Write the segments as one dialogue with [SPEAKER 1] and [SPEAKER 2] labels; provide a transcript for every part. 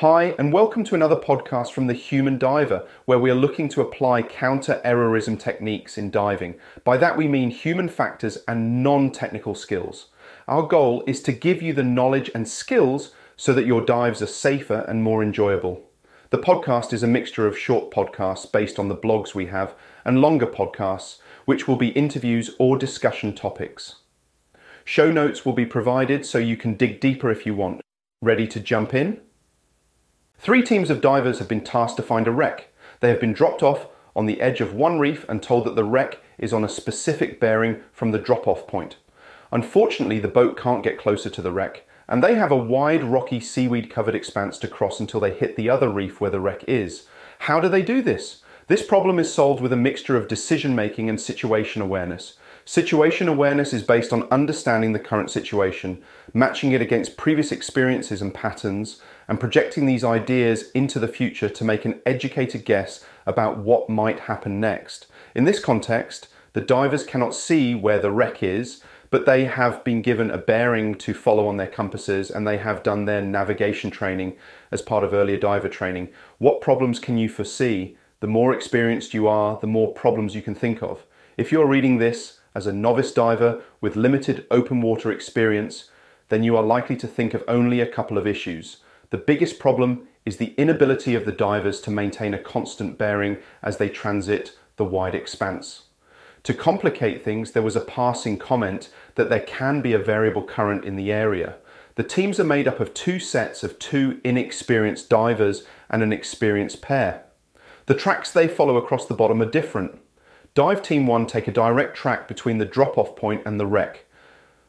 [SPEAKER 1] Hi, and welcome to another podcast from the Human Diver, where we are looking to apply counter errorism techniques in diving. By that we mean human factors and non technical skills. Our goal is to give you the knowledge and skills so that your dives are safer and more enjoyable. The podcast is a mixture of short podcasts based on the blogs we have and longer podcasts, which will be interviews or discussion topics. Show notes will be provided so you can dig deeper if you want. Ready to jump in? Three teams of divers have been tasked to find a wreck. They have been dropped off on the edge of one reef and told that the wreck is on a specific bearing from the drop off point. Unfortunately, the boat can't get closer to the wreck, and they have a wide, rocky, seaweed covered expanse to cross until they hit the other reef where the wreck is. How do they do this? This problem is solved with a mixture of decision making and situation awareness. Situation awareness is based on understanding the current situation, matching it against previous experiences and patterns, and projecting these ideas into the future to make an educated guess about what might happen next. In this context, the divers cannot see where the wreck is, but they have been given a bearing to follow on their compasses and they have done their navigation training as part of earlier diver training. What problems can you foresee? The more experienced you are, the more problems you can think of. If you're reading this, as a novice diver with limited open water experience, then you are likely to think of only a couple of issues. The biggest problem is the inability of the divers to maintain a constant bearing as they transit the wide expanse. To complicate things, there was a passing comment that there can be a variable current in the area. The teams are made up of two sets of two inexperienced divers and an experienced pair. The tracks they follow across the bottom are different. Dive Team 1 take a direct track between the drop-off point and the wreck.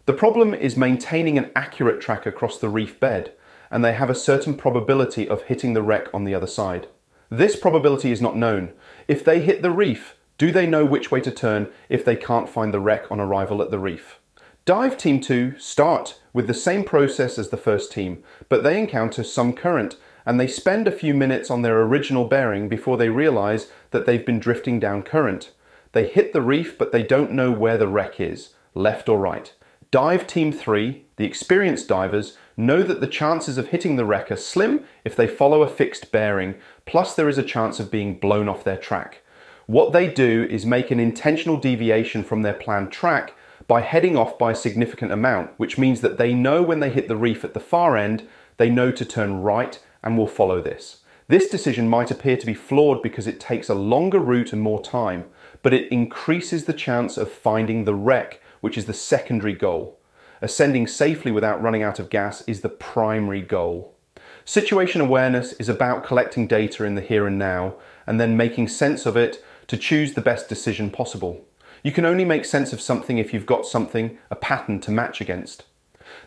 [SPEAKER 1] The problem is maintaining an accurate track across the reef bed, and they have a certain probability of hitting the wreck on the other side. This probability is not known. If they hit the reef, do they know which way to turn if they can't find the wreck on arrival at the reef? Dive Team 2 start with the same process as the first team, but they encounter some current and they spend a few minutes on their original bearing before they realize that they've been drifting down current. They hit the reef, but they don't know where the wreck is, left or right. Dive Team 3, the experienced divers, know that the chances of hitting the wreck are slim if they follow a fixed bearing, plus there is a chance of being blown off their track. What they do is make an intentional deviation from their planned track by heading off by a significant amount, which means that they know when they hit the reef at the far end, they know to turn right and will follow this. This decision might appear to be flawed because it takes a longer route and more time, but it increases the chance of finding the wreck, which is the secondary goal. Ascending safely without running out of gas is the primary goal. Situation awareness is about collecting data in the here and now and then making sense of it to choose the best decision possible. You can only make sense of something if you've got something, a pattern to match against.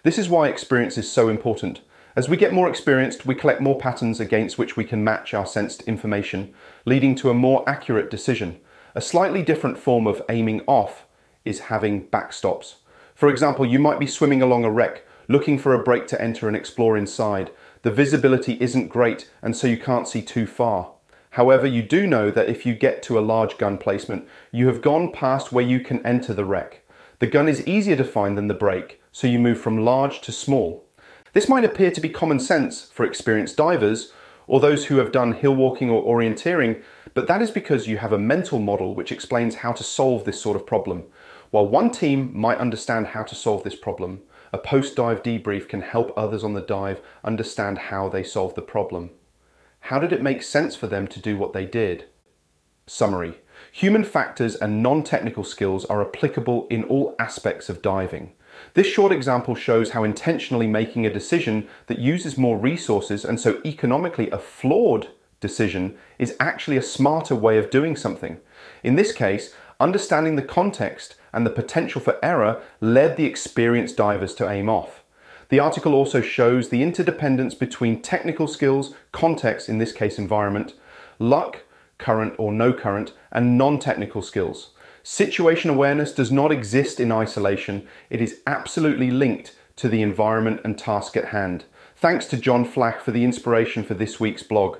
[SPEAKER 1] This is why experience is so important. As we get more experienced, we collect more patterns against which we can match our sensed information, leading to a more accurate decision. A slightly different form of aiming off is having backstops. For example, you might be swimming along a wreck, looking for a break to enter and explore inside. The visibility isn't great, and so you can't see too far. However, you do know that if you get to a large gun placement, you have gone past where you can enter the wreck. The gun is easier to find than the break, so you move from large to small. This might appear to be common sense for experienced divers or those who have done hill walking or orienteering, but that is because you have a mental model which explains how to solve this sort of problem. While one team might understand how to solve this problem, a post-dive debrief can help others on the dive understand how they solved the problem. How did it make sense for them to do what they did? Summary. Human factors and non-technical skills are applicable in all aspects of diving. This short example shows how intentionally making a decision that uses more resources and so economically a flawed decision is actually a smarter way of doing something. In this case, understanding the context and the potential for error led the experienced divers to aim off. The article also shows the interdependence between technical skills, context, in this case environment, luck, current or no current, and non-technical skills. Situation awareness does not exist in isolation, it is absolutely linked to the environment and task at hand. Thanks to John Flach for the inspiration for this week's blog.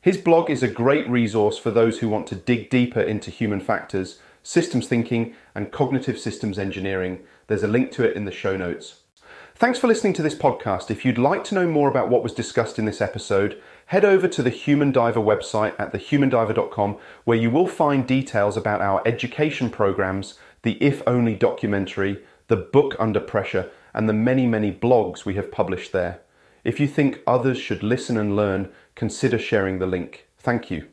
[SPEAKER 1] His blog is a great resource for those who want to dig deeper into human factors, systems thinking, and cognitive systems engineering. There's a link to it in the show notes. Thanks for listening to this podcast. If you'd like to know more about what was discussed in this episode, head over to the Human Diver website at thehumandiver.com where you will find details about our education programs, the If Only documentary, the book Under Pressure, and the many, many blogs we have published there. If you think others should listen and learn, consider sharing the link. Thank you.